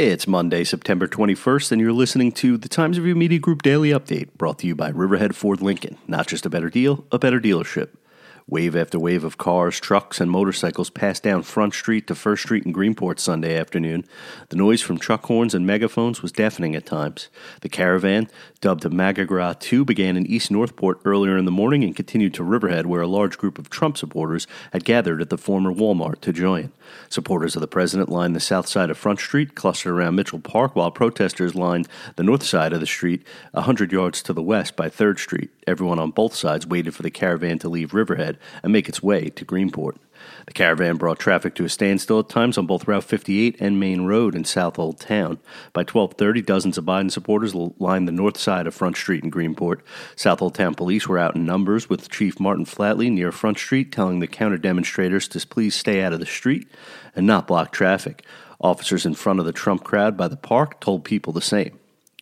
It's Monday, September 21st, and you're listening to the Times Review Media Group Daily Update, brought to you by Riverhead Ford Lincoln. Not just a better deal, a better dealership. Wave after wave of cars, trucks, and motorcycles passed down Front Street to First Street in Greenport Sunday afternoon. The noise from truck horns and megaphones was deafening at times. The caravan, dubbed Magagra 2, began in East Northport earlier in the morning and continued to Riverhead, where a large group of Trump supporters had gathered at the former Walmart to join. Supporters of the president lined the south side of Front Street, clustered around Mitchell Park, while protesters lined the north side of the street, a hundred yards to the west by Third Street. Everyone on both sides waited for the caravan to leave Riverhead and make its way to Greenport. The caravan brought traffic to a standstill at times on both Route 58 and Main Road in Southold Town. By 12:30, dozens of Biden supporters lined the north side of Front Street in Greenport. Southold Town police were out in numbers with Chief Martin Flatley near Front Street telling the counter demonstrators to please stay out of the street and not block traffic. Officers in front of the Trump crowd by the park told people the same.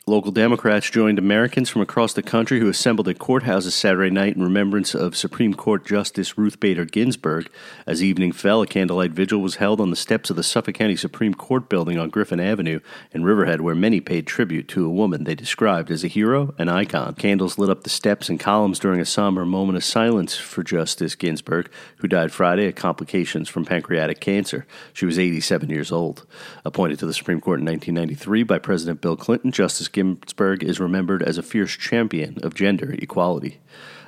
Local Democrats joined Americans from across the country who assembled at courthouses Saturday night in remembrance of Supreme Court Justice Ruth Bader Ginsburg. As evening fell, a candlelight vigil was held on the steps of the Suffolk County Supreme Court building on Griffin Avenue in Riverhead, where many paid tribute to a woman they described as a hero and icon. Candles lit up the steps and columns during a somber moment of silence for Justice Ginsburg, who died Friday of complications from pancreatic cancer. She was 87 years old. Appointed to the Supreme Court in 1993 by President Bill Clinton, Justice Ginsburg is remembered as a fierce champion of gender equality.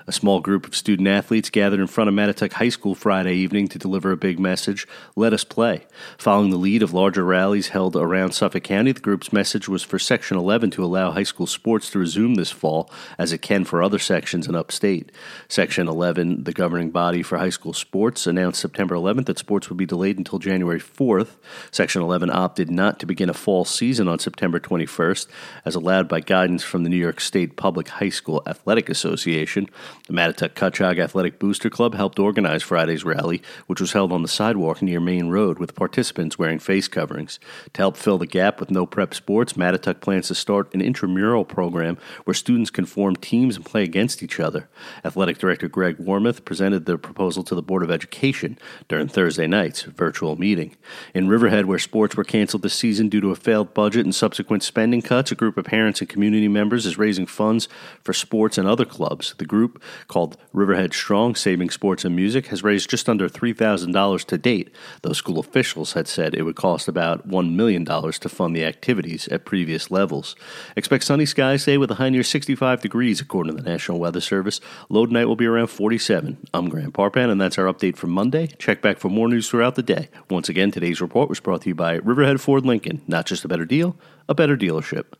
A small group of student athletes gathered in front of Mattituck High School Friday evening to deliver a big message Let us play. Following the lead of larger rallies held around Suffolk County, the group's message was for Section 11 to allow high school sports to resume this fall as it can for other sections in upstate. Section 11, the governing body for high school sports, announced September 11th that sports would be delayed until January 4th. Section 11 opted not to begin a fall season on September 21st, as allowed by guidance from the New York State Public High School Athletic Association. The Mattituck Cutchogue Athletic Booster Club helped organize Friday's rally, which was held on the sidewalk near Main Road with participants wearing face coverings. To help fill the gap with no prep sports, Mattituck plans to start an intramural program where students can form teams and play against each other. Athletic Director Greg Wormuth presented the proposal to the Board of Education during Thursday night's virtual meeting. In Riverhead, where sports were canceled this season due to a failed budget and subsequent spending cuts, a group of parents and community members is raising funds for sports and other clubs. The group called Riverhead Strong Saving Sports and Music has raised just under $3,000 to date, though school officials had said it would cost about $1 million to fund the activities at previous levels. Expect sunny skies today with a high near 65 degrees, according to the National Weather Service. Low tonight will be around 47. I'm Grant Parpan, and that's our update for Monday. Check back for more news throughout the day. Once again, today's report was brought to you by Riverhead Ford Lincoln. Not just a better deal, a better dealership.